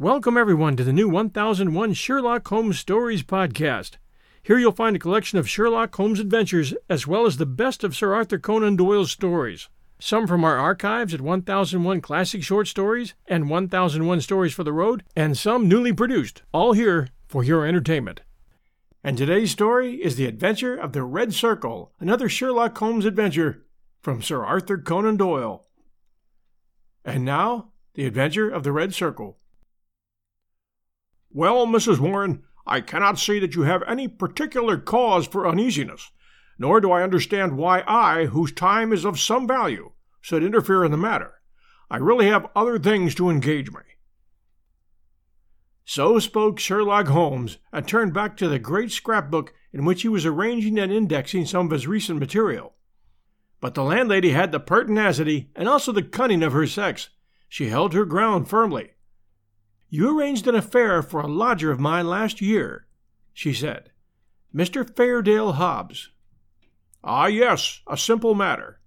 Welcome, everyone, to the new 1001 Sherlock Holmes Stories podcast. Here you'll find a collection of Sherlock Holmes adventures as well as the best of Sir Arthur Conan Doyle's stories. Some from our archives at 1001 Classic Short Stories and 1001 Stories for the Road, and some newly produced, all here for your entertainment. And today's story is The Adventure of the Red Circle, another Sherlock Holmes adventure from Sir Arthur Conan Doyle. And now, The Adventure of the Red Circle. Well, Mrs. Warren, I cannot see that you have any particular cause for uneasiness, nor do I understand why I, whose time is of some value, should interfere in the matter. I really have other things to engage me. So spoke Sherlock Holmes, and turned back to the great scrapbook in which he was arranging and indexing some of his recent material. But the landlady had the pertinacity and also the cunning of her sex. She held her ground firmly. You arranged an affair for a lodger of mine last year, she said. Mr. Fairdale Hobbs. Ah, yes, a simple matter.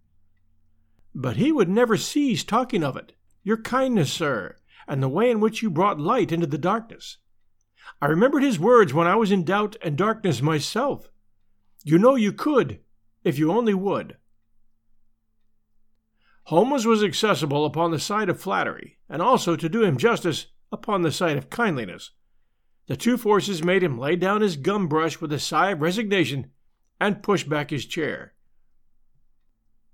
But he would never cease talking of it. Your kindness, sir, and the way in which you brought light into the darkness. I remembered his words when I was in doubt and darkness myself. You know you could, if you only would. Holmes was accessible upon the side of flattery, and also, to do him justice, upon the side of kindliness. The two forces made him lay down his gum brush with a sigh of resignation and push back his chair.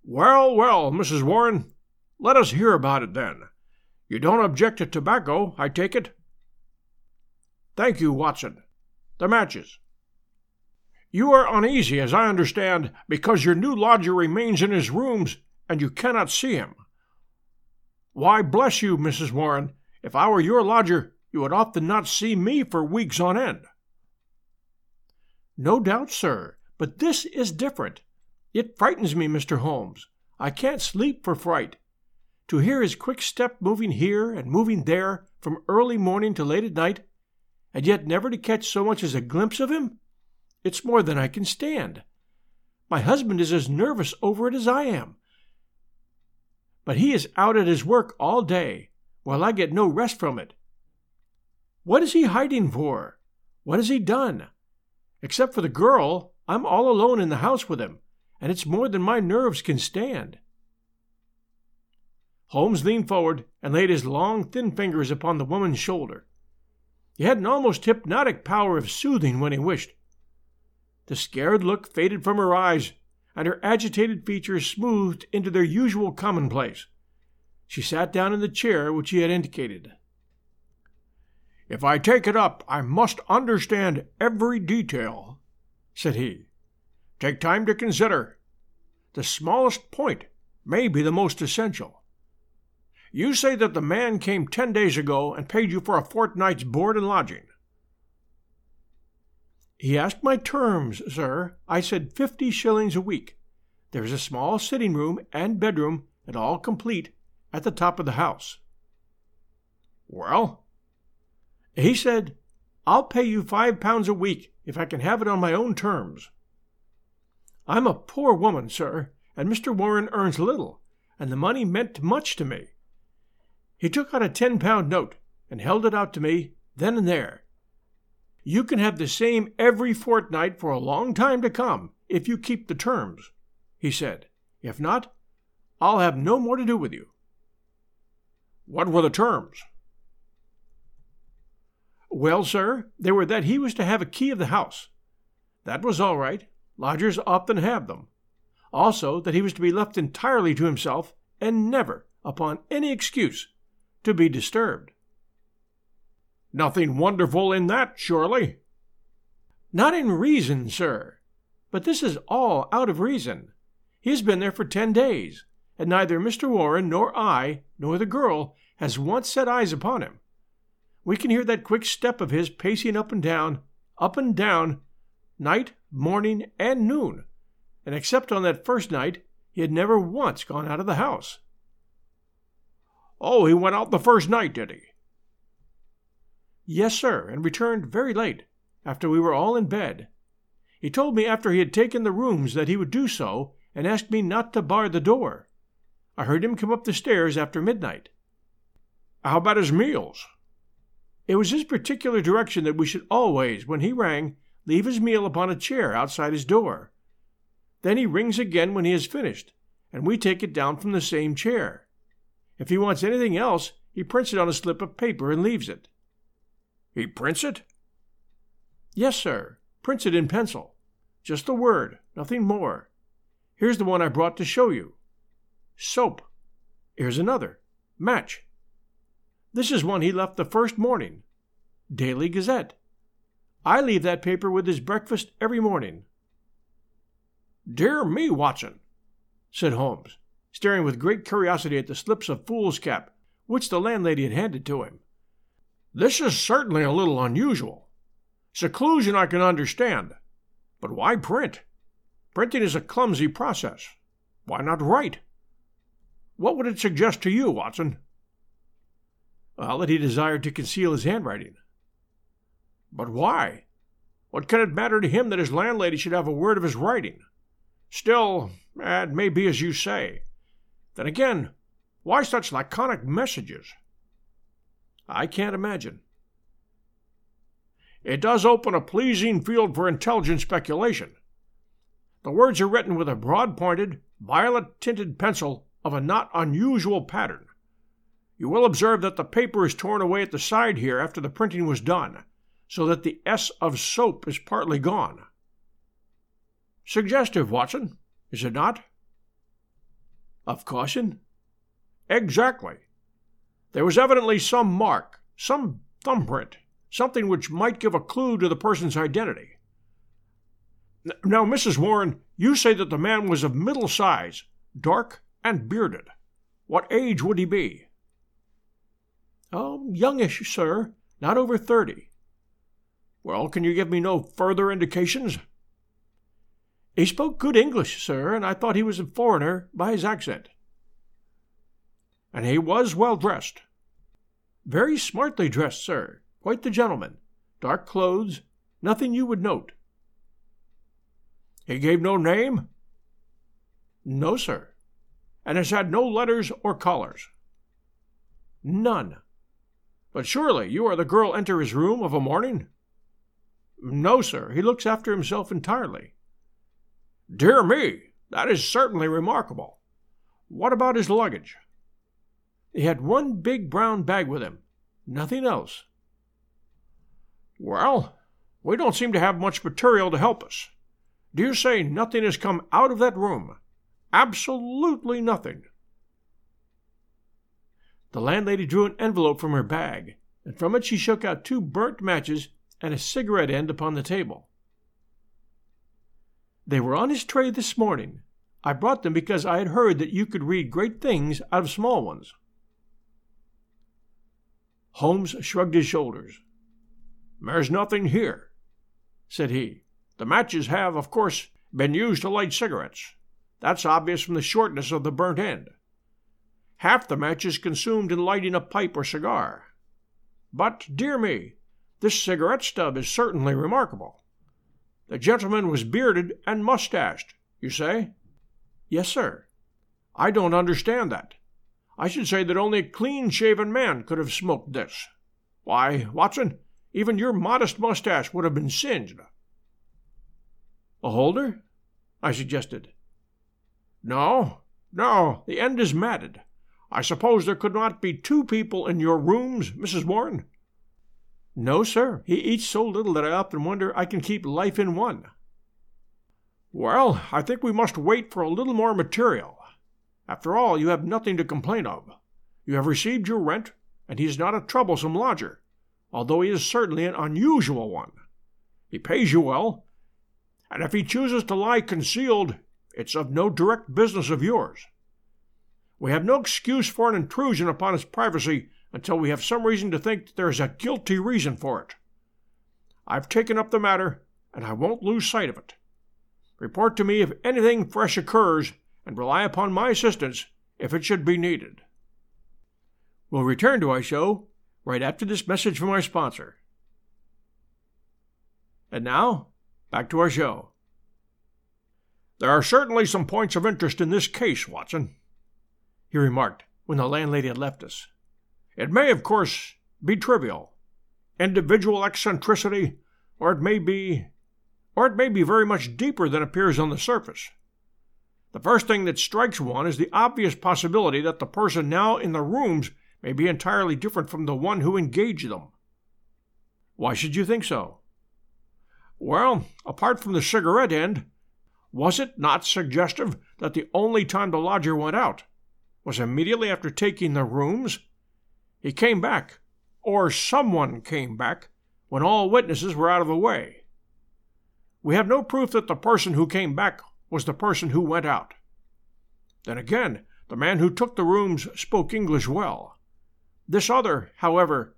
Well, well, Mrs. Warren, let us hear about it then. You don't object to tobacco, I take it? Thank you, Watson. The matches. You are uneasy, as I understand, because your new lodger remains in his rooms and you cannot see him. Why, bless you, Mrs. Warren, if I were your lodger, you would often not see me for weeks on end. No doubt, sir, but this is different. It frightens me, Mr. Holmes. I can't sleep for fright. To hear his quick step moving here and moving there from early morning to late at night, and yet never to catch so much as a glimpse of him, it's more than I can stand. My husband is as nervous over it as I am. But he is out at his work all day, while I get no rest from it. What is he hiding for? What has he done? Except for the girl, I'm all alone in the house with him, and it's more than my nerves can stand. Holmes leaned forward and laid his long, thin fingers upon the woman's shoulder. He had an almost hypnotic power of soothing when he wished. The scared look faded from her eyes, and her agitated features smoothed into their usual commonplace. She sat down in the chair which he had indicated. If I take it up, I must understand every detail, said he. Take time to consider. The smallest point may be the most essential. You say that the man came ten days ago and paid you for a fortnight's board and lodging. He asked my terms, sir. I said fifty shillings a week. There is a small sitting room and bedroom, and all complete, at the top of the house. Well? He said, I'll pay you five pounds a week if I can have it on my own terms. I'm a poor woman, sir, and Mr. Warren earns little, and the money meant much to me. He took out a ten pound note and held it out to me then and there. You can have the same every fortnight for a long time to come if you keep the terms, he said. If not, I'll have no more to do with you. What were the terms? Well, sir, they were that he was to have a key of the house. That was all right. Lodgers often have them. Also, that he was to be left entirely to himself and never, upon any excuse, to be disturbed. Nothing wonderful in that, surely. Not in reason, sir. But this is all out of reason. He has been there for ten days, and neither Mr. Warren nor I nor the girl has once set eyes upon him. We can hear that quick step of his pacing up and down, up and down, night, morning, and noon, and except on that first night, he had never once gone out of the house. Oh, he went out the first night, did he? Yes, sir, and returned very late, after we were all in bed. He told me after he had taken the rooms that he would do so, and asked me not to bar the door. I heard him come up the stairs after midnight. How about his meals? It was his particular direction that we should always, when he rang, leave his meal upon a chair outside his door. Then he rings again when he has finished, and we take it down from the same chair. If he wants anything else, he prints it on a slip of paper and leaves it. He prints it? Yes, sir. Prints it in pencil. Just the word, nothing more. Here's the one I brought to show you. Soap. Here's another. Match. This is one he left the first morning. Daily Gazette. I leave that paper with his breakfast every morning. Dear me, Watson, said Holmes, staring with great curiosity at the slips of foolscap which the landlady had handed to him. This is certainly a little unusual. Seclusion I can understand, but why print? Printing is a clumsy process. Why not write? What would it suggest to you, Watson? Well, that he desired to conceal his handwriting. But why? What can it matter to him that his landlady should have a word of his writing? Still, eh, it may be as you say. Then again, why such laconic messages? I can't imagine. It does open a pleasing field for intelligent speculation. The words are written with a broad pointed, violet tinted pencil of a not unusual pattern. You will observe that the paper is torn away at the side here after the printing was done, so that the S of soap is partly gone. Suggestive, Watson, is it not? Of caution? Exactly. There was evidently some mark, some thumbprint, something which might give a clue to the person's identity. Now, Mrs. Warren, you say that the man was of middle size, dark, and bearded. What age would he be? Oh, youngish, sir, not over thirty. Well, can you give me no further indications? He spoke good English, sir, and I thought he was a foreigner by his accent. And he was well dressed. Very smartly dressed, sir. Quite the gentleman. Dark clothes, nothing you would note. He gave no name? No, sir. And has had no letters or callers. None. But surely you are the girl enter his room of a morning? No, sir. He looks after himself entirely. Dear me, that is certainly remarkable. What about his luggage? He had one big brown bag with him, nothing else. Well, we don't seem to have much material to help us. Do you say nothing has come out of that room? Absolutely nothing. The landlady drew an envelope from her bag, and from it she shook out two burnt matches and a cigarette end upon the table. They were on his tray this morning. I brought them because I had heard that you could read great things out of small ones. Holmes shrugged his shoulders. There's nothing here, said he. The matches have, of course, been used to light cigarettes. That's obvious from the shortness of the burnt end. Half the match is consumed in lighting a pipe or cigar. But, dear me, this cigarette stub is certainly remarkable. The gentleman was bearded and mustached, you say? Yes, sir. I don't understand that. I should say that only a clean shaven man could have smoked this. Why, Watson, Even your modest mustache would have been singed. A holder? I suggested. No, no, the end is matted. I suppose there could not be two people in your rooms, Mrs. Warren? No, sir. He eats so little that I often wonder I can keep life in one. Well, I think we must wait for a little more material. After all, you have nothing to complain of. You have received your rent, and he is not a troublesome lodger, although he is certainly an unusual one. He pays you well, and if he chooses to lie concealed, it's of no direct business of yours. We have no excuse for an intrusion upon his privacy until we have some reason to think that there is a guilty reason for it. I've taken up the matter, and I won't lose sight of it. Report to me if anything fresh occurs, and rely upon my assistance if it should be needed. We'll return to our show right after this message from our sponsor. And now, back to our show. There are certainly some points of interest in this case, Watson, he remarked when the landlady had left us. It may, of course, be trivial, individual eccentricity, or it may be or it may be very much deeper than appears on the surface. The first thing that strikes one is the obvious possibility that the person now in the rooms may be entirely different from the one who engaged them. Why should you think so? Well, apart from the cigarette end, was it not suggestive that the only time the lodger went out was immediately after taking the rooms? He came back, or someone came back, when all witnesses were out of the way. We have no proof that the person who came back was the person who went out. Then again, the man who took the rooms spoke English well. This other, however,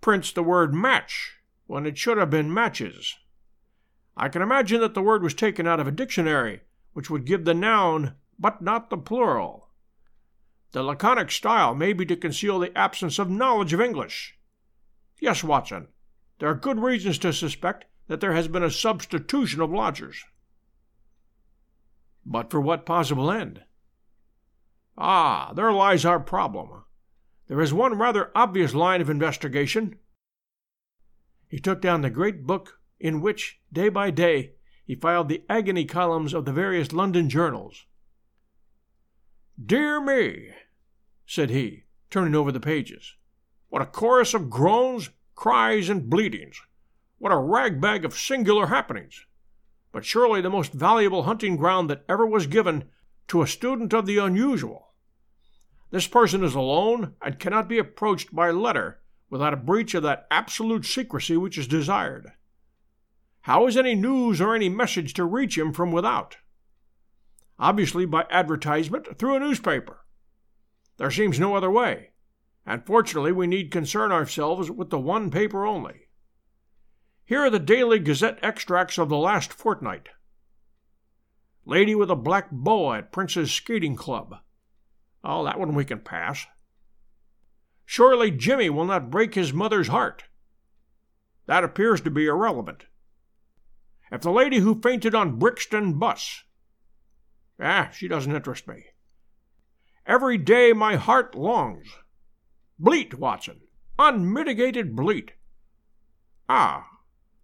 prints the word match when it should have been matches. I can imagine that the word was taken out of a dictionary, which would give the noun, but not the plural. The laconic style may be to conceal the absence of knowledge of English. Yes, Watson, there are good reasons to suspect that there has been a substitution of lodgers. But for what possible end? Ah, there lies our problem. There is one rather obvious line of investigation. He took down the great book in which, day by day, he filed the agony columns of the various London journals. Dear me, said he, turning over the pages. What a chorus of groans, cries, and bleatings! What a ragbag of singular happenings! But surely the most valuable hunting ground that ever was given to a student of the unusual. This person is alone and cannot be approached by letter without a breach of that absolute secrecy which is desired. How is any news or any message to reach him from without? Obviously by advertisement through a newspaper. There seems no other way, and fortunately we need concern ourselves with the one paper only. Here are the Daily Gazette extracts of the last fortnight. Lady with a black boa at Prince's Skating Club. Oh, that one we can pass. Surely Jimmy will not break his mother's heart. That appears to be irrelevant. If the lady who fainted on Brixton bus. Ah, she doesn't interest me. Every day my heart longs. Bleat, Watson. Unmitigated bleat. Ah,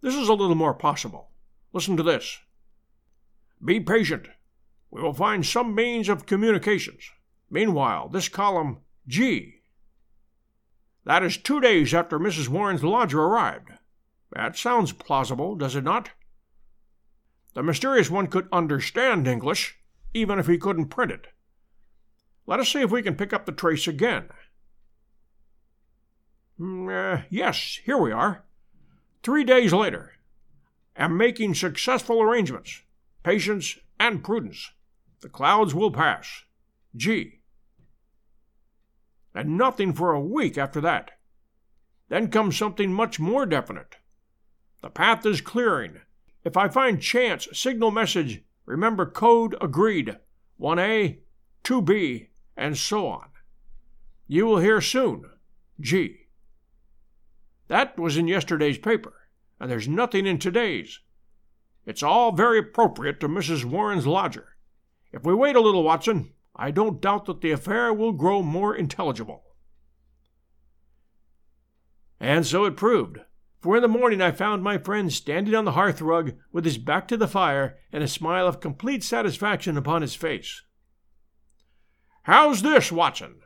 this is a little more possible. Listen to this. Be patient. We will find some means of communications. Meanwhile, this column G. That is two days after Mrs. Warren's lodger arrived. That sounds plausible, does it not? The mysterious one could understand English, even if he couldn't print it. Let us see if we can pick up the trace again. Uh, yes, here we are. Three days later. Am making successful arrangements. Patience and prudence. The clouds will pass. G and nothing for a week after that. Then comes something much more definite. The path is clearing. If I find chance signal message, remember code agreed 1A, 2B, and so on. You will hear soon. G. That was in yesterday's paper, and there's nothing in today's. It's all very appropriate to Mrs. Warren's lodger. If we wait a little, Watson, I don't doubt that the affair will grow more intelligible. And so it proved. For in the morning I found my friend standing on the hearth rug with his back to the fire and a smile of complete satisfaction upon his face. How's this, Watson?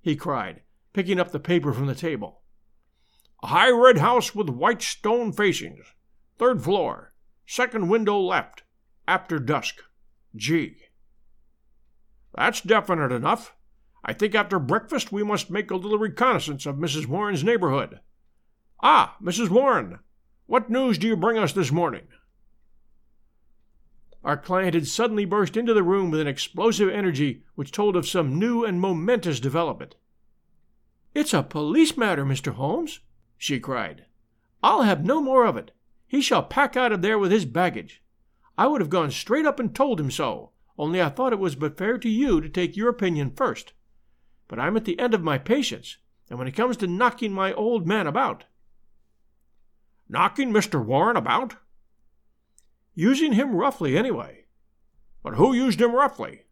he cried, picking up the paper from the table. A high red house with white stone facings. Third floor. Second window left. After dusk. G. That's definite enough. I think after breakfast we must make a little reconnaissance of Mrs. Warren's neighborhood. Ah, Mrs. Warren, what news do you bring us this morning? Our client had suddenly burst into the room with an explosive energy which told of some new and momentous development. It's a police matter, Mr. Holmes, she cried. I'll have no more of it. He shall pack out of there with his baggage. I would have gone straight up and told him so, only I thought it was but fair to you to take your opinion first. But I'm at the end of my patience, and when it comes to knocking my old man about. Knocking Mr. Warren about? Using him roughly, anyway. But who used him roughly?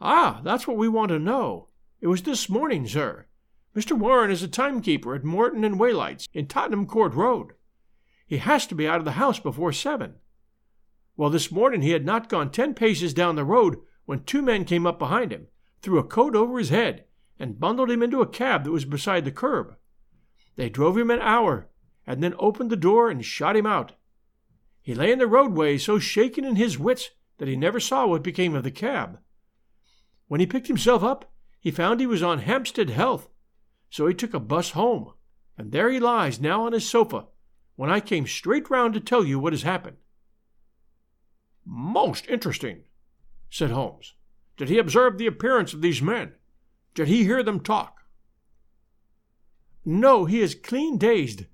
Ah, that's what we want to know. It was this morning, sir. Mr. Warren is a timekeeper at Morton and Waylight's in Tottenham Court Road. He has to be out of the house before seven. Well, this morning he had not gone ten paces down the road when two men came up behind him, threw a coat over his head, and bundled him into a cab that was beside the curb. They drove him an hour, and then opened the door and shot him out. He lay in the roadway so shaken in his wits that he never saw what became of the cab. When he picked himself up, he found he was on Hampstead Heath, so he took a bus home, and there he lies now on his sofa, when I came straight round to tell you what has happened. Most interesting, said Holmes. Did he observe the appearance of these men? Did he hear them talk? No, he is clean dazed.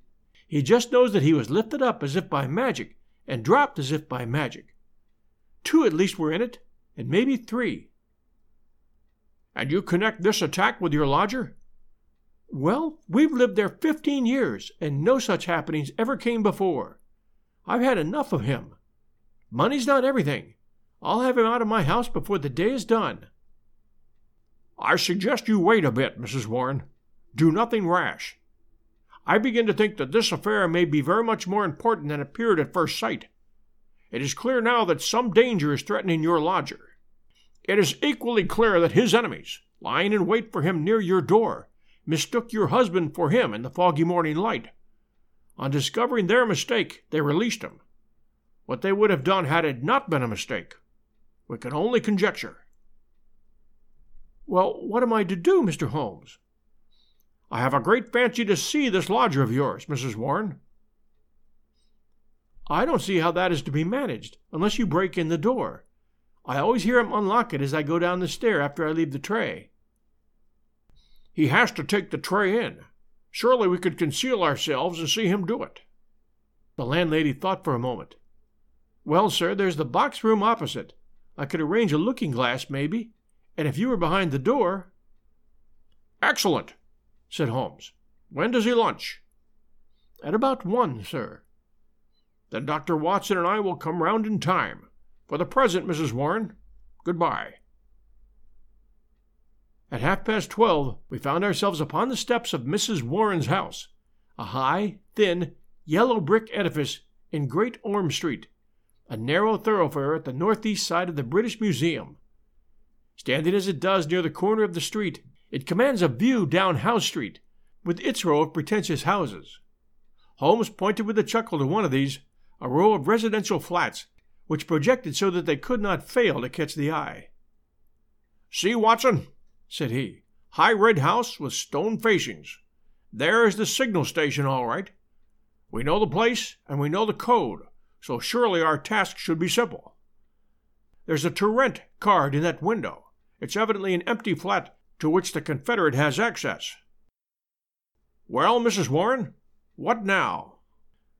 He just knows that he was lifted up as if by magic and dropped as if by magic. Two at least were in it, and maybe three. And you connect this attack with your lodger? Well, we've lived there fifteen years, and no such happenings ever came before. I've had enough of him. Money's not everything. I'll have him out of my house before the day is done. I suggest you wait a bit, Mrs. Warren. Do nothing rash. I begin to think that this affair may be very much more important than appeared at first sight. It is clear now that some danger is threatening your lodger. It is equally clear that his enemies, lying in wait for him near your door, mistook your husband for him in the foggy morning light. On discovering their mistake, they released him what they would have done had it not been a mistake. We can only conjecture. Well, what am I to do, Mr. Holmes? I have a great fancy to see this lodger of yours, Mrs. Warren. I don't see how that is to be managed, unless you break in the door. I always hear him unlock it as I go down the stair after I leave the tray. He has to take the tray in. Surely we could conceal ourselves and see him do it. The landlady thought for a moment. Well, sir, there's the box room opposite. I could arrange a looking glass, maybe, and if you were behind the door. Excellent, said Holmes. When does he lunch? At about one, sir. Then Dr. Watson and I will come round in time. For the present, Mrs. Warren, good-bye. At half past twelve, we found ourselves upon the steps of Mrs. Warren's house, a high, thin, yellow brick edifice in Great Orme Street, a narrow thoroughfare at the northeast side of the British Museum. Standing as it does near the corner of the street, it commands a view down Howe Street, with its row of pretentious houses. Holmes pointed with a chuckle to one of these, a row of residential flats, which projected so that they could not fail to catch the eye. See, Watson, said he, high red house with stone facings. There is the signal station, all right. We know the place and we know the code so surely our task should be simple. There's a to rent card in that window. It's evidently an empty flat to which the Confederate has access. Well, Mrs. Warren, what now?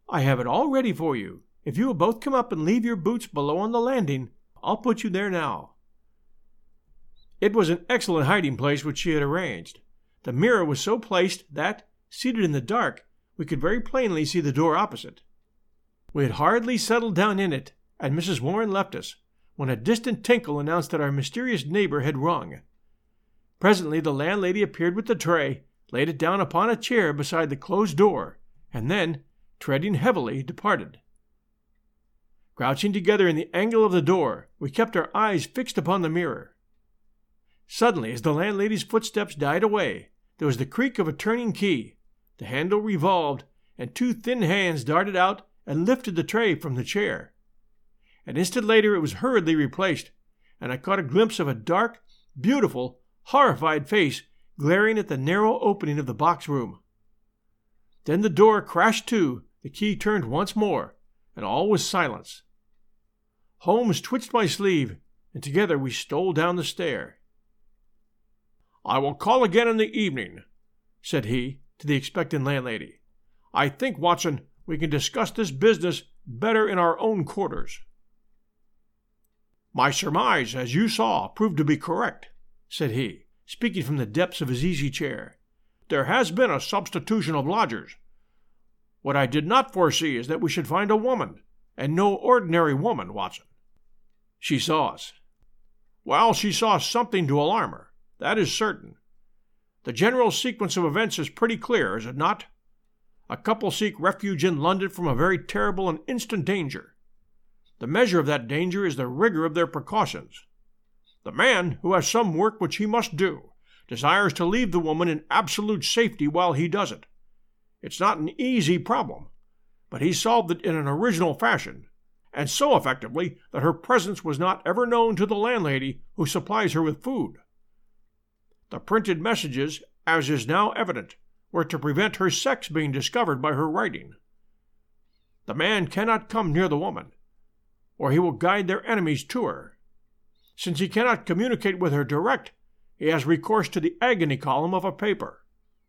I have it all ready for you. If you will both come up and leave your boots below on the landing, I'll put you there now. It was an excellent hiding place which she had arranged. The mirror was so placed that, seated in the dark, we could very plainly see the door opposite. We had hardly settled down in it, and Mrs. Warren left us, when a distant tinkle announced that our mysterious neighbor had rung. Presently the landlady appeared with the tray, laid it down upon a chair beside the closed door, and then, treading heavily, departed. Crouching together in the angle of the door, we kept our eyes fixed upon the mirror. Suddenly, as the landlady's footsteps died away, there was the creak of a turning key, the handle revolved, and two thin hands darted out and lifted the tray from the chair. An instant later it was hurriedly replaced, and I caught a glimpse of a dark, beautiful, horrified face glaring at the narrow opening of the box room. Then the door crashed to, the key turned once more, and all was silence. Holmes twitched my sleeve, and together we stole down the stair. I will call again in the evening, said he to the expectant landlady. I think, Watson, we can discuss this business better in our own quarters. My surmise, as you saw, proved to be correct, said he, speaking from the depths of his easy chair. There has been a substitution of lodgers. What I did not foresee is that we should find a woman, and no ordinary woman, Watson. She saw us. Well, she saw something to alarm her, that is certain. The general sequence of events is pretty clear, is it not? A couple seek refuge in London from a very terrible and instant danger. The measure of that danger is the rigor of their precautions. The man, who has some work which he must do, desires to leave the woman in absolute safety while he does it. It's not an easy problem, but he solved it in an original fashion, and so effectively that her presence was not ever known to the landlady who supplies her with food. The printed messages, as is now evident, were to prevent her sex being discovered by her writing. The man cannot come near the woman, or he will guide their enemies to her. Since he cannot communicate with her direct, he has recourse to the agony column of a paper.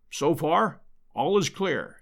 So far, all is clear.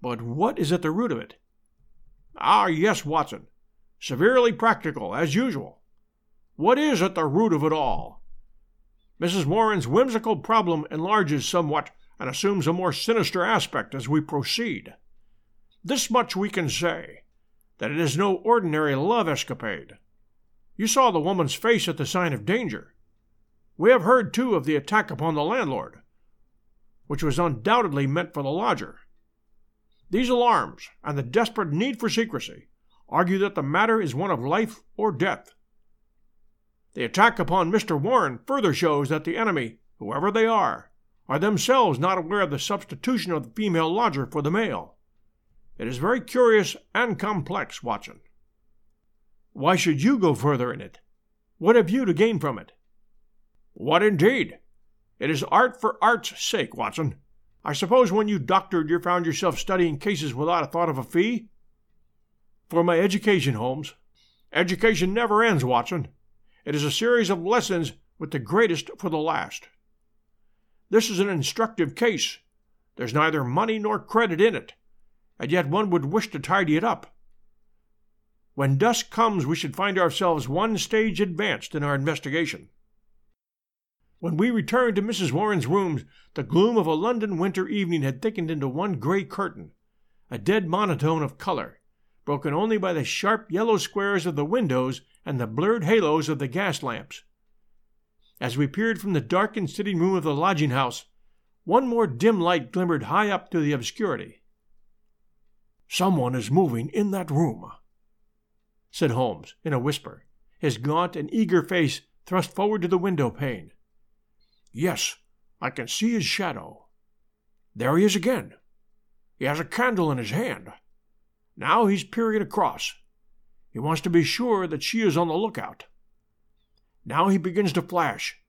But what is at the root of it? Ah, yes, Watson. Severely practical, as usual. What is at the root of it all? Mrs. Warren's whimsical problem enlarges somewhat and assumes a more sinister aspect as we proceed. This much we can say that it is no ordinary love escapade. You saw the woman's face at the sign of danger. We have heard, too, of the attack upon the landlord, which was undoubtedly meant for the lodger. These alarms, and the desperate need for secrecy, argue that the matter is one of life or death. The attack upon Mr. Warren further shows that the enemy, whoever they are, are themselves not aware of the substitution of the female lodger for the male. It is very curious and complex, Watson. Why should you go further in it? What have you to gain from it? What indeed? It is art for art's sake, Watson. I suppose when you doctored you found yourself studying cases without a thought of a fee? For my education, Holmes. Education never ends, Watson. It is a series of lessons with the greatest for the last. This is an instructive case. There's neither money nor credit in it, and yet one would wish to tidy it up. When dusk comes, we should find ourselves one stage advanced in our investigation. When we returned to Mrs. Warren's rooms, the gloom of a London winter evening had thickened into one gray curtain, a dead monotone of color, broken only by the sharp yellow squares of the windows and the blurred halos of the gas lamps. As we peered from the darkened sitting room of the lodging house, one more dim light glimmered high up through the obscurity. Someone is moving in that room, said Holmes in a whisper, his gaunt and eager face thrust forward to the window pane. Yes, I can see his shadow. There he is again. He has a candle in his hand. Now he's peering across. He wants to be sure that she is on the lookout. Now he begins to flash.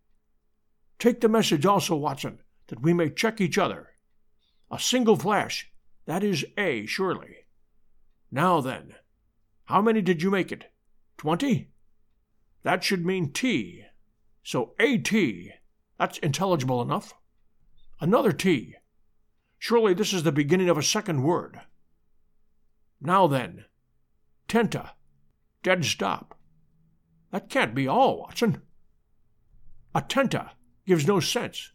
Take the message also, Watson, that we may check each other. A single flash. That is A, surely. Now then, how many did you make it? Twenty? That should mean T. So AT that's intelligible enough. Another T. Surely this is the beginning of a second word. Now then, tenta, dead stop. That can't be all, Watson. Attenta gives no sense,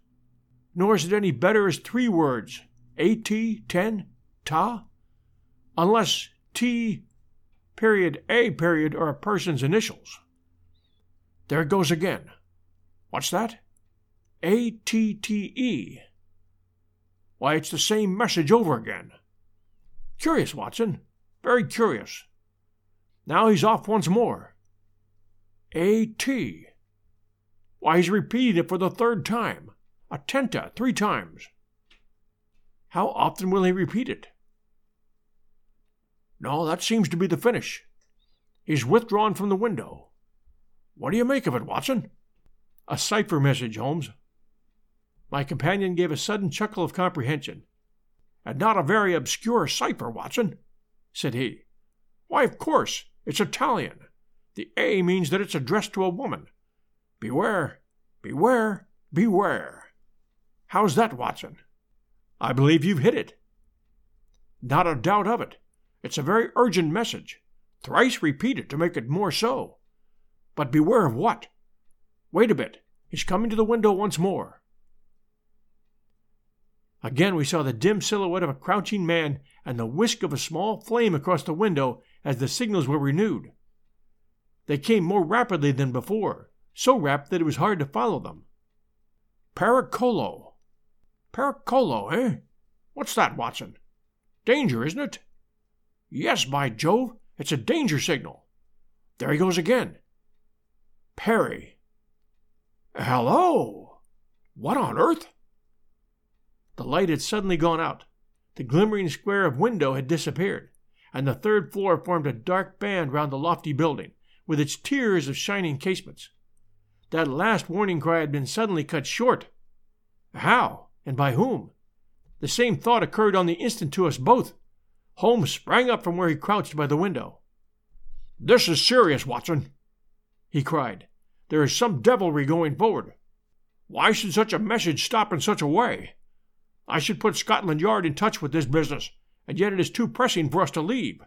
nor is it any better as three words, at, ten, ta, unless t, period, a period are a person's initials. There it goes again. What's that? A T T E. Why, it's the same message over again. Curious, Watson. Very curious. Now he's off once more. A T. Why, he's repeated it for the third time. Attenta, three times. How often will he repeat it? No, that seems to be the finish. He's withdrawn from the window. What do you make of it, Watson? A cipher message, Holmes. My companion gave a sudden chuckle of comprehension. And not a very obscure cipher, Watson, said he. Why, of course, it's Italian. The A means that it's addressed to a woman. Beware, beware, beware. How's that, Watson? I believe you've hit it. Not a doubt of it. It's a very urgent message, thrice repeated to make it more so. But beware of what? Wait a bit. He's coming to the window once more. Again we saw the dim silhouette of a crouching man and the whisk of a small flame across the window as the signals were renewed. They came more rapidly than before, so rapid that it was hard to follow them. Pericolo. Pericolo, eh? What's that, Watson? Danger, isn't it? Yes, by Jove, it's a danger signal. There he goes again. Perry. Hello! What on earth? The light had suddenly gone out. The glimmering square of window had disappeared, and the third floor formed a dark band round the lofty building, with its tiers of shining casements. That last warning cry had been suddenly cut short. How, and by whom? The same thought occurred on the instant to us both. Holmes sprang up from where he crouched by the window. This is serious, Watson, he cried. There is some devilry going forward. Why should such a message stop in such a way? I should put Scotland Yard in touch with this business, and yet it is too pressing for us to leave.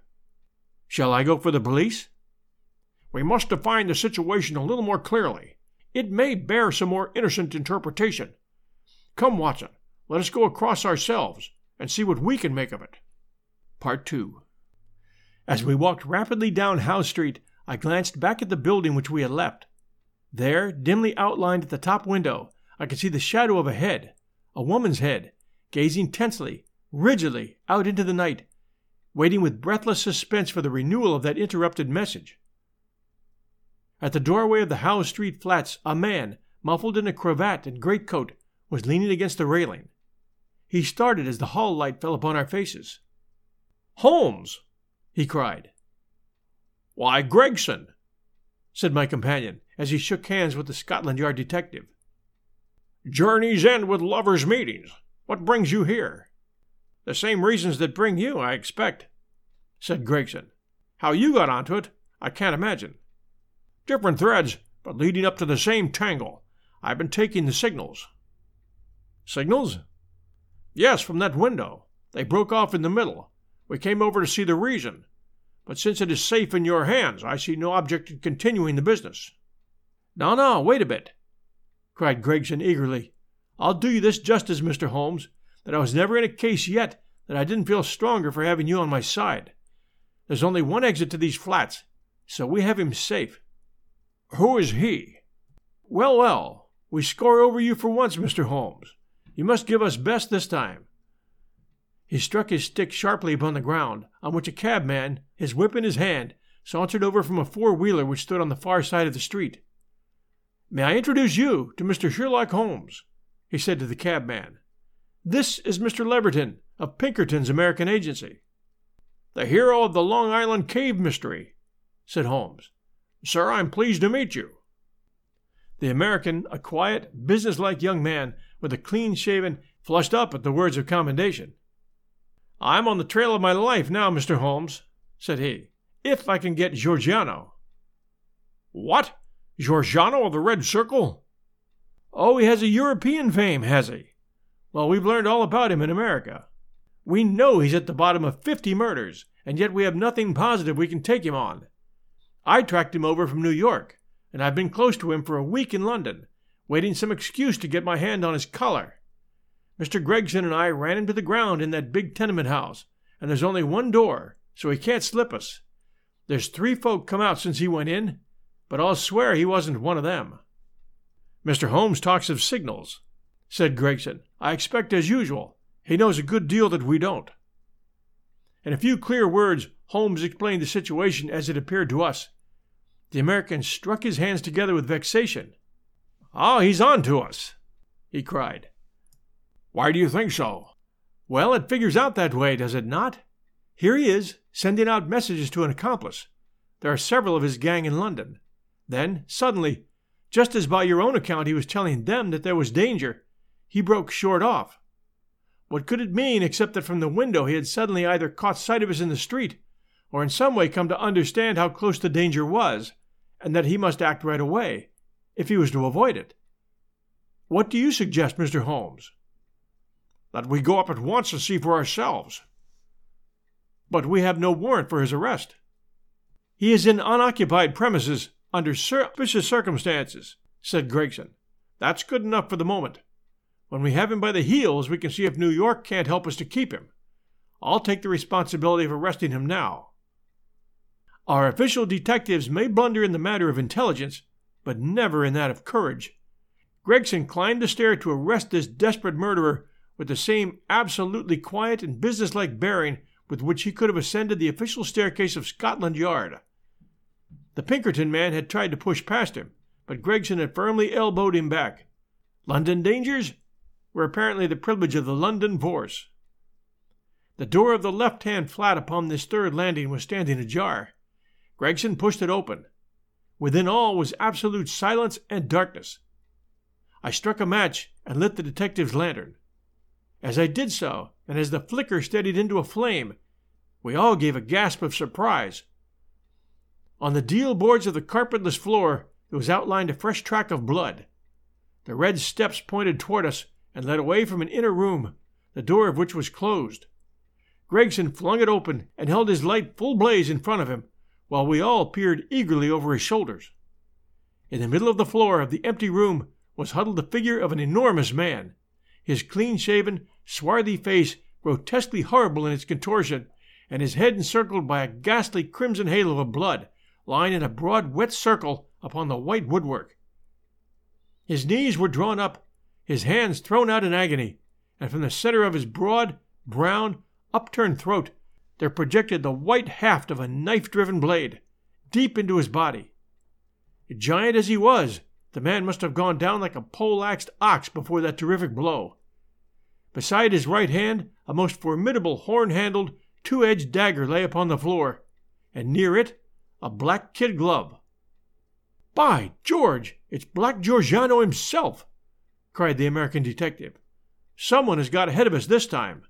Shall I go for the police? We must define the situation a little more clearly. It may bear some more innocent interpretation. Come, Watson, let us go across ourselves and see what we can make of it. Part 2 As we walked rapidly down Howe Street, I glanced back at the building which we had left. There, dimly outlined at the top window, I could see the shadow of a head, a woman's head, gazing tensely, rigidly out into the night, waiting with breathless suspense for the renewal of that interrupted message. At the doorway of the Howe Street flats, a man, muffled in a cravat and greatcoat, was leaning against the railing. He started as the hall light fell upon our faces. Holmes! he cried. Why, Gregson! said my companion as he shook hands with the Scotland Yard detective. Journeys end with lovers' meetings. What brings you here? The same reasons that bring you, I expect, said Gregson. How you got onto it, I can't imagine. Different threads, but leading up to the same tangle. I've been taking the signals. Signals? Yes, from that window. They broke off in the middle. We came over to see the reason. But since it is safe in your hands, I see no object in continuing the business. No, no, wait a bit, cried Gregson eagerly. I'll do you this justice, Mr. Holmes, that I was never in a case yet that I didn't feel stronger for having you on my side. There's only one exit to these flats, so we have him safe. Who is he? Well, well, we score over you for once, Mr. Holmes. You must give us best this time. He struck his stick sharply upon the ground, on which a cabman, his whip in his hand, sauntered over from a four wheeler which stood on the far side of the street. May I introduce you to Mr. Sherlock Holmes? He said to the cabman. This is Mr. Leverton of Pinkerton's American Agency. The hero of the Long Island Cave mystery, said Holmes. Sir, I'm pleased to meet you. The American, a quiet, businesslike young man with a clean shaven, flushed up at the words of commendation. I'm on the trail of my life now, Mr. Holmes, said he, if I can get Giorgiano. What? Giorgiano of the Red Circle? Oh, he has a European fame, has he? Well, we've learned all about him in America. We know he's at the bottom of 50 murders, and yet we have nothing positive we can take him on. I tracked him over from New York, and I've been close to him for a week in London, waiting some excuse to get my hand on his collar. Mr. Gregson and I ran him to the ground in that big tenement house, and there's only one door, so he can't slip us. There's three folk come out since he went in, but I'll swear he wasn't one of them. Mr. Holmes talks of signals, said Gregson. I expect as usual. He knows a good deal that we don't. In a few clear words, Holmes explained the situation as it appeared to us. The American struck his hands together with vexation. Ah, he's on to us, he cried. Why do you think so? Well, it figures out that way, does it not? Here he is, sending out messages to an accomplice. There are several of his gang in London. Then, suddenly, just as by your own account he was telling them that there was danger, he broke short off. What could it mean except that from the window he had suddenly either caught sight of us in the street, or in some way come to understand how close the danger was, and that he must act right away, if he was to avoid it? What do you suggest, Mr. Holmes? That we go up at once and see for ourselves. But we have no warrant for his arrest. He is in unoccupied premises under suspicious circumstances, said Gregson. That's good enough for the moment. When we have him by the heels, we can see if New York can't help us to keep him. I'll take the responsibility of arresting him now. Our official detectives may blunder in the matter of intelligence, but never in that of courage. Gregson climbed the stair to arrest this desperate murderer with the same absolutely quiet and businesslike bearing with which he could have ascended the official staircase of Scotland Yard. The Pinkerton man had tried to push past him, but Gregson had firmly elbowed him back. London dangers were apparently the privilege of the London force. The door of the left hand flat upon this third landing was standing ajar. Gregson pushed it open. Within all was absolute silence and darkness. I struck a match and lit the detective's lantern. As I did so, and as the flicker steadied into a flame, we all gave a gasp of surprise. On the deal boards of the carpetless floor there was outlined a fresh track of blood. The red steps pointed toward us and led away from an inner room, the door of which was closed. Gregson flung it open and held his light full blaze in front of him, while we all peered eagerly over his shoulders. In the middle of the floor of the empty room was huddled the figure of an enormous man his clean shaven, swarthy face grotesquely horrible in its contortion, and his head encircled by a ghastly crimson halo of blood, lying in a broad wet circle upon the white woodwork. His knees were drawn up, his hands thrown out in agony, and from the center of his broad, brown, upturned throat there projected the white haft of a knife driven blade, deep into his body. Giant as he was, the man must have gone down like a pole-axed ox before that terrific blow. Beside his right hand, a most formidable horn handled, two edged dagger lay upon the floor, and near it, a black kid glove. By George, it's Black Giorgiano himself! cried the American detective. Someone has got ahead of us this time.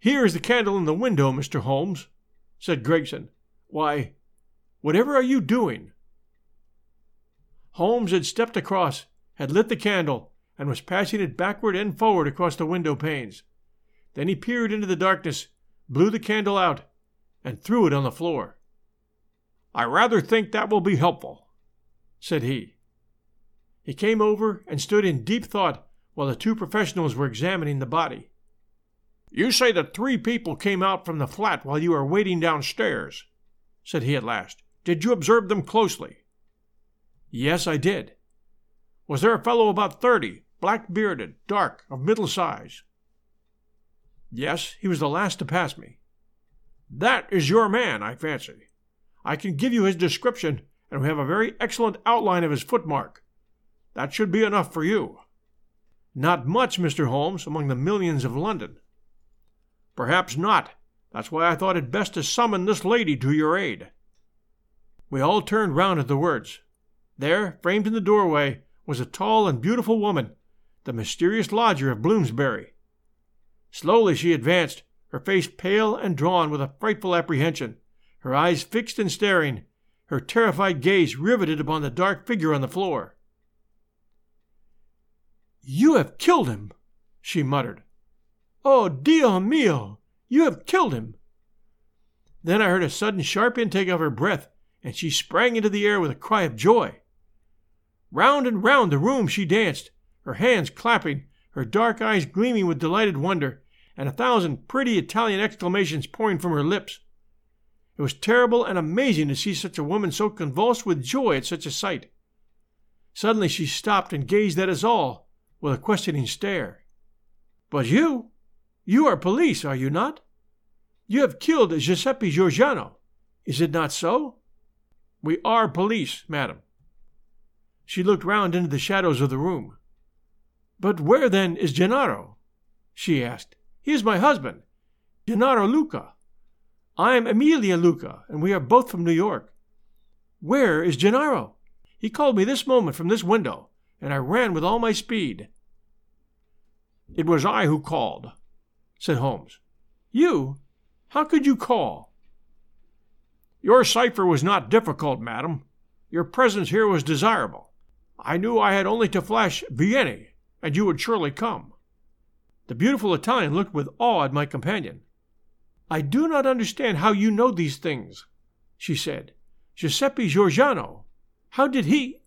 Here is the candle in the window, Mr. Holmes, said Gregson. Why, whatever are you doing? Holmes had stepped across, had lit the candle, and was passing it backward and forward across the window panes. Then he peered into the darkness, blew the candle out, and threw it on the floor. I rather think that will be helpful, said he. He came over and stood in deep thought while the two professionals were examining the body. You say that three people came out from the flat while you were waiting downstairs, said he at last. Did you observe them closely? Yes, I did. Was there a fellow about thirty, black bearded, dark, of middle size? Yes, he was the last to pass me. That is your man, I fancy. I can give you his description, and we have a very excellent outline of his footmark. That should be enough for you. Not much, Mr. Holmes, among the millions of London. Perhaps not. That's why I thought it best to summon this lady to your aid. We all turned round at the words. There, framed in the doorway, was a tall and beautiful woman, the mysterious lodger of Bloomsbury. Slowly she advanced, her face pale and drawn with a frightful apprehension, her eyes fixed and staring, her terrified gaze riveted upon the dark figure on the floor. You have killed him, she muttered. Oh, Dio mio! You have killed him! Then I heard a sudden sharp intake of her breath, and she sprang into the air with a cry of joy. Round and round the room she danced, her hands clapping, her dark eyes gleaming with delighted wonder, and a thousand pretty Italian exclamations pouring from her lips. It was terrible and amazing to see such a woman so convulsed with joy at such a sight. Suddenly she stopped and gazed at us all with a questioning stare. But you, you are police, are you not? You have killed Giuseppe Giorgiano. Is it not so? We are police, madam. She looked round into the shadows of the room. But where then is Gennaro? she asked. He is my husband, Gennaro Lucca. I am Emilia Lucca, and we are both from New York. Where is Gennaro? He called me this moment from this window, and I ran with all my speed. It was I who called, said Holmes. You? How could you call? Your cipher was not difficult, madam. Your presence here was desirable. I knew I had only to flash Vieni, and you would surely come. The beautiful Italian looked with awe at my companion. I do not understand how you know these things, she said. Giuseppe Giorgiano. How did he?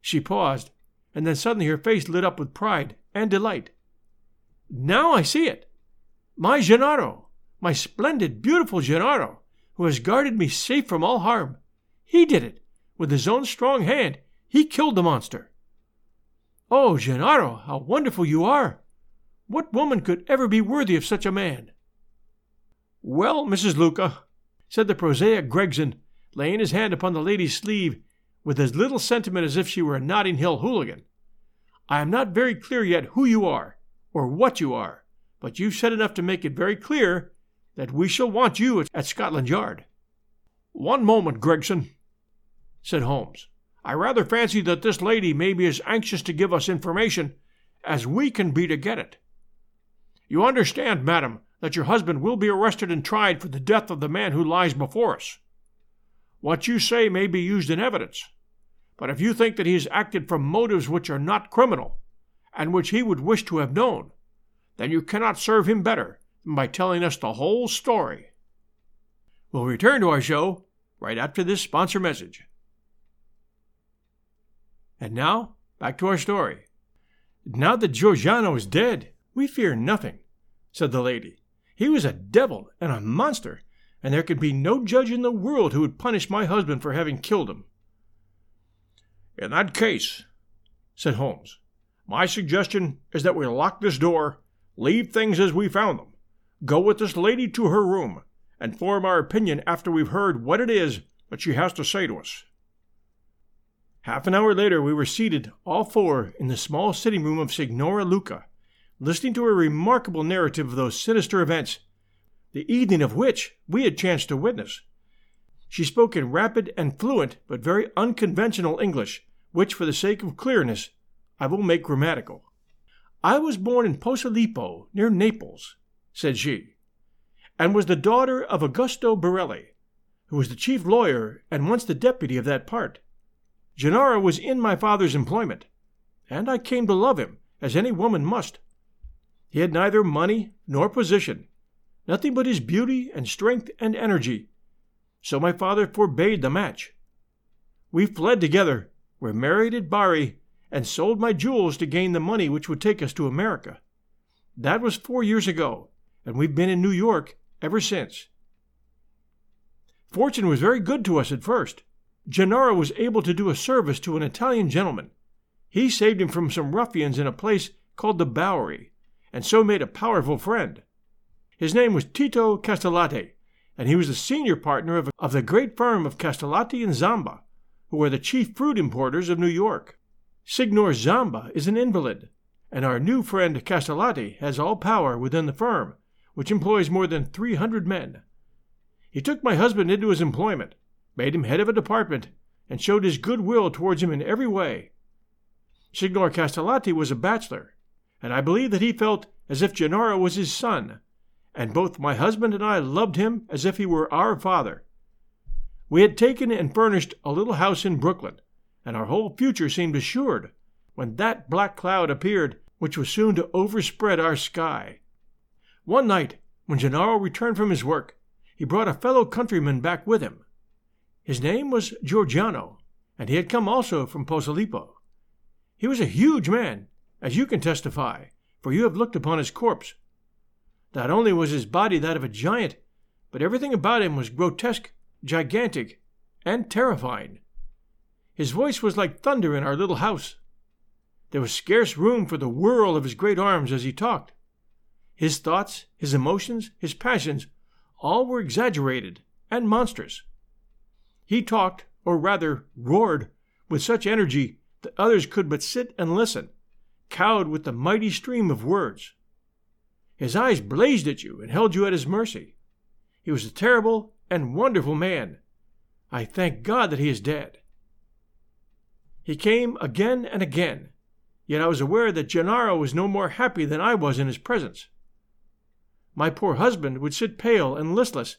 She paused, and then suddenly her face lit up with pride and delight. Now I see it. My Gennaro, my splendid, beautiful Gennaro, who has guarded me safe from all harm. He did it. With his own strong hand, he killed the monster. Oh, Gennaro, how wonderful you are! What woman could ever be worthy of such a man? Well, Mrs. Lucca, said the prosaic Gregson, laying his hand upon the lady's sleeve with as little sentiment as if she were a Notting Hill hooligan, I am not very clear yet who you are, or what you are, but you've said enough to make it very clear that we shall want you at Scotland Yard. One moment, Gregson, said Holmes. I rather fancy that this lady may be as anxious to give us information as we can be to get it. You understand, madam, that your husband will be arrested and tried for the death of the man who lies before us. What you say may be used in evidence, but if you think that he has acted from motives which are not criminal, and which he would wish to have known, then you cannot serve him better than by telling us the whole story. We'll return to our show right after this sponsor message. And now, back to our story. Now that Giorgiano is dead, we fear nothing, said the lady. He was a devil and a monster, and there can be no judge in the world who would punish my husband for having killed him. In that case, said Holmes, my suggestion is that we lock this door, leave things as we found them, go with this lady to her room, and form our opinion after we've heard what it is that she has to say to us. Half an hour later, we were seated, all four, in the small sitting room of Signora Lucca, listening to a remarkable narrative of those sinister events, the evening of which we had chanced to witness. She spoke in rapid and fluent but very unconventional English, which, for the sake of clearness, I will make grammatical. I was born in Posillipo, near Naples, said she, and was the daughter of Augusto Barelli, who was the chief lawyer and once the deputy of that part. Gennaro was in my father's employment, and I came to love him, as any woman must. He had neither money nor position, nothing but his beauty and strength and energy. So my father forbade the match. We fled together, were married at Bari, and sold my jewels to gain the money which would take us to America. That was four years ago, and we've been in New York ever since. Fortune was very good to us at first. Gennaro was able to do a service to an Italian gentleman. He saved him from some ruffians in a place called the Bowery, and so made a powerful friend. His name was Tito Castellati, and he was the senior partner of, of the great firm of Castellati and Zamba, who are the chief fruit importers of New York. Signor Zamba is an invalid, and our new friend Castellati has all power within the firm, which employs more than three hundred men. He took my husband into his employment, made him head of a department, and showed his good will towards him in every way. Signor Castellati was a bachelor, and I believe that he felt as if Gennaro was his son, and both my husband and I loved him as if he were our father. We had taken and furnished a little house in Brooklyn, and our whole future seemed assured, when that black cloud appeared which was soon to overspread our sky. One night, when Gennaro returned from his work, he brought a fellow countryman back with him. His name was Giorgiano, and he had come also from Posillipo. He was a huge man, as you can testify, for you have looked upon his corpse. Not only was his body that of a giant, but everything about him was grotesque, gigantic, and terrifying. His voice was like thunder in our little house. There was scarce room for the whirl of his great arms as he talked. His thoughts, his emotions, his passions, all were exaggerated and monstrous. He talked, or rather roared, with such energy that others could but sit and listen, cowed with the mighty stream of words. His eyes blazed at you and held you at his mercy. He was a terrible and wonderful man. I thank God that he is dead. He came again and again, yet I was aware that Gennaro was no more happy than I was in his presence. My poor husband would sit pale and listless,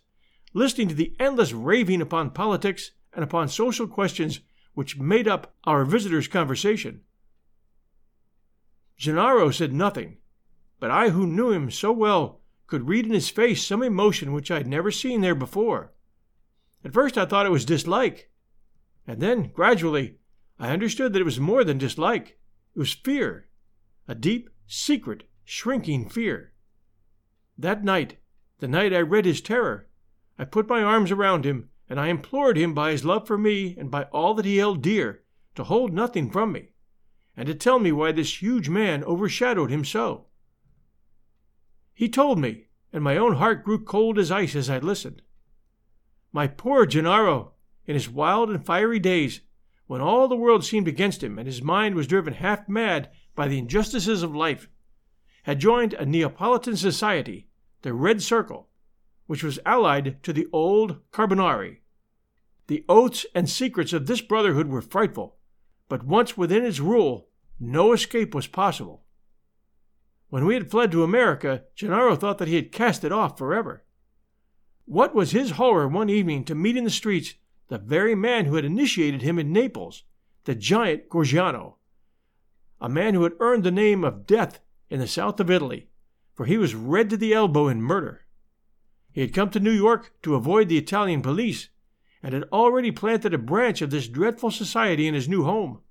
listening to the endless raving upon politics and upon social questions which made up our visitor's conversation. Gennaro said nothing, but I, who knew him so well, could read in his face some emotion which I had never seen there before. At first I thought it was dislike, and then, gradually, I understood that it was more than dislike. It was fear, a deep, secret, shrinking fear. That night, the night I read his terror, I put my arms around him, and I implored him by his love for me and by all that he held dear to hold nothing from me, and to tell me why this huge man overshadowed him so. He told me, and my own heart grew cold as ice as I listened. My poor Gennaro, in his wild and fiery days, when all the world seemed against him and his mind was driven half mad by the injustices of life, had joined a Neapolitan society, the Red Circle, which was allied to the old Carbonari. The oaths and secrets of this brotherhood were frightful, but once within its rule, no escape was possible. When we had fled to America, Gennaro thought that he had cast it off forever. What was his horror one evening to meet in the streets the very man who had initiated him in Naples, the giant Gorgiano, a man who had earned the name of Death in the south of Italy, for he was red to the elbow in murder. He had come to New York to avoid the Italian police, and had already planted a branch of this dreadful society in his new home.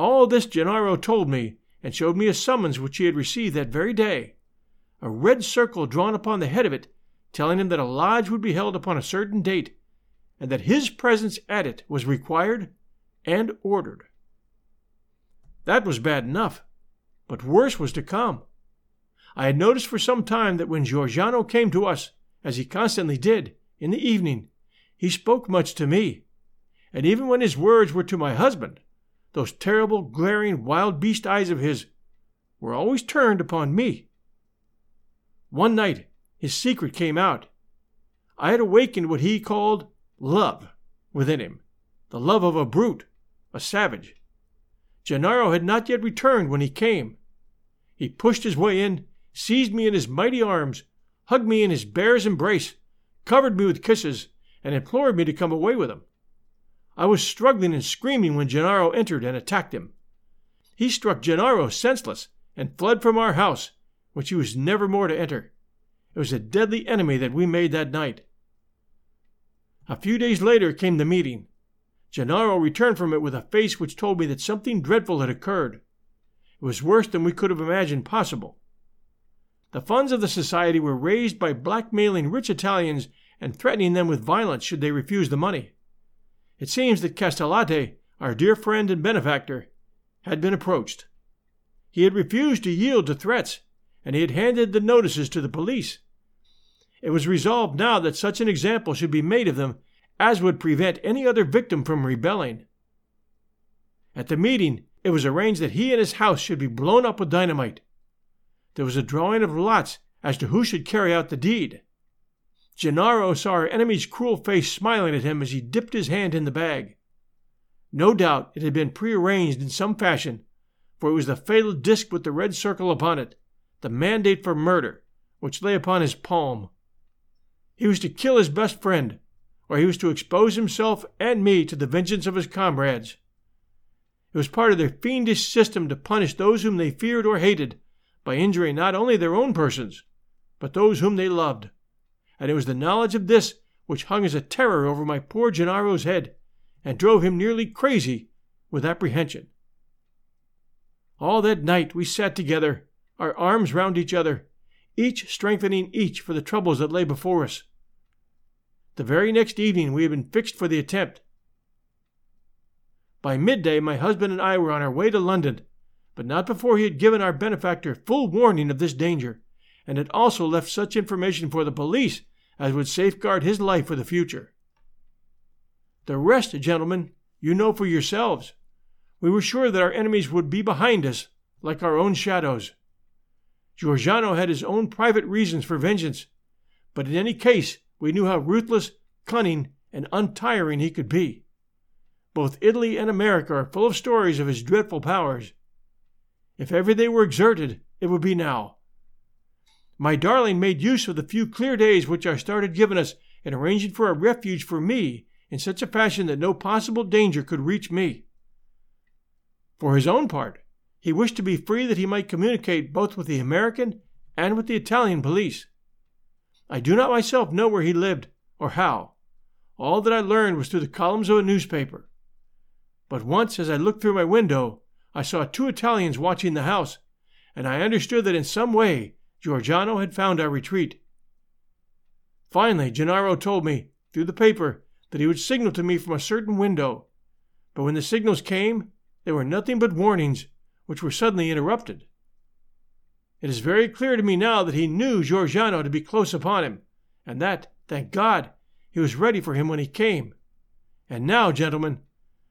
All this Gennaro told me and showed me a summons which he had received that very day, a red circle drawn upon the head of it, telling him that a lodge would be held upon a certain date, and that his presence at it was required and ordered. That was bad enough, but worse was to come. I had noticed for some time that when Giorgiano came to us, as he constantly did, in the evening, he spoke much to me, and even when his words were to my husband, those terrible, glaring, wild beast eyes of his were always turned upon me. One night his secret came out. I had awakened what he called love within him, the love of a brute, a savage. Gennaro had not yet returned when he came. He pushed his way in, seized me in his mighty arms, hugged me in his bear's embrace, covered me with kisses, and implored me to come away with him. I was struggling and screaming when Gennaro entered and attacked him. He struck Gennaro senseless and fled from our house, which he was never more to enter. It was a deadly enemy that we made that night. A few days later came the meeting. Gennaro returned from it with a face which told me that something dreadful had occurred. It was worse than we could have imagined possible. The funds of the society were raised by blackmailing rich Italians and threatening them with violence should they refuse the money. It seems that Castellati, our dear friend and benefactor, had been approached. He had refused to yield to threats, and he had handed the notices to the police. It was resolved now that such an example should be made of them as would prevent any other victim from rebelling. At the meeting, it was arranged that he and his house should be blown up with dynamite. There was a drawing of lots as to who should carry out the deed. Gennaro saw our enemy's cruel face smiling at him as he dipped his hand in the bag. No doubt it had been prearranged in some fashion, for it was the fatal disk with the red circle upon it, the mandate for murder, which lay upon his palm. He was to kill his best friend, or he was to expose himself and me to the vengeance of his comrades. It was part of their fiendish system to punish those whom they feared or hated by injuring not only their own persons, but those whom they loved. And it was the knowledge of this which hung as a terror over my poor Gennaro's head and drove him nearly crazy with apprehension. All that night we sat together, our arms round each other, each strengthening each for the troubles that lay before us. The very next evening we had been fixed for the attempt. By midday, my husband and I were on our way to London, but not before he had given our benefactor full warning of this danger, and had also left such information for the police as would safeguard his life for the future. The rest, gentlemen, you know for yourselves. We were sure that our enemies would be behind us, like our own shadows. Giorgiano had his own private reasons for vengeance, but in any case, we knew how ruthless, cunning, and untiring he could be. Both Italy and America are full of stories of his dreadful powers. If ever they were exerted, it would be now. My darling made use of the few clear days which our start had given us in arranging for a refuge for me in such a fashion that no possible danger could reach me. For his own part, he wished to be free that he might communicate both with the American and with the Italian police. I do not myself know where he lived or how. All that I learned was through the columns of a newspaper. But once, as I looked through my window, I saw two Italians watching the house, and I understood that in some way Giorgiano had found our retreat. Finally, Gennaro told me, through the paper, that he would signal to me from a certain window, but when the signals came, they were nothing but warnings, which were suddenly interrupted. It is very clear to me now that he knew Giorgiano to be close upon him, and that, thank God, he was ready for him when he came. And now, gentlemen,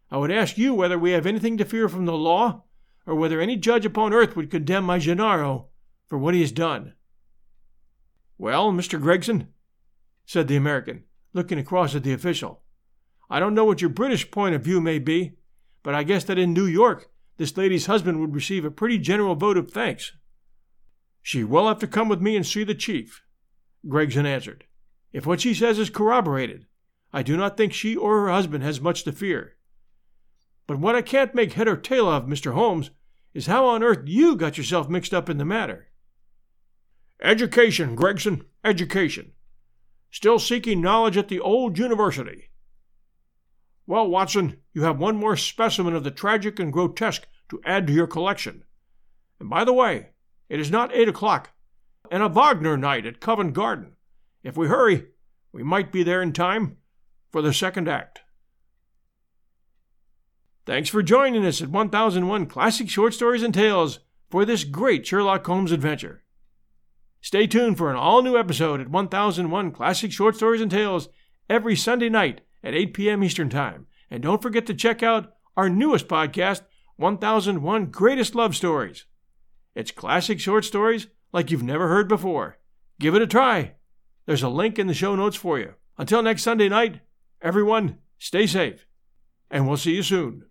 I would ask you whether we have anything to fear from the law, or whether any judge upon earth would condemn my Gennaro for what he has done. Well, Mr. Gregson, said the American, looking across at the official, I don't know what your British point of view may be, but I guess that in New York this lady's husband would receive a pretty general vote of thanks. She will have to come with me and see the chief, Gregson answered. If what she says is corroborated, I do not think she or her husband has much to fear. But what I can't make head or tail of, Mr. Holmes, is how on earth you got yourself mixed up in the matter. Education, Gregson, education. Still seeking knowledge at the old university. Well, Watson, you have one more specimen of the tragic and grotesque to add to your collection. And by the way, it is not eight o'clock, and a Wagner night at Covent Garden. If we hurry, we might be there in time for the second act. Thanks for joining us at 1001 Classic Short Stories and Tales for this great Sherlock Holmes adventure. Stay tuned for an all new episode at 1001 Classic Short Stories and Tales every Sunday night at 8 p.m. Eastern Time. And don't forget to check out our newest podcast, 1001 Greatest Love Stories. It's classic short stories like you've never heard before. Give it a try. There's a link in the show notes for you. Until next Sunday night, everyone, stay safe, and we'll see you soon.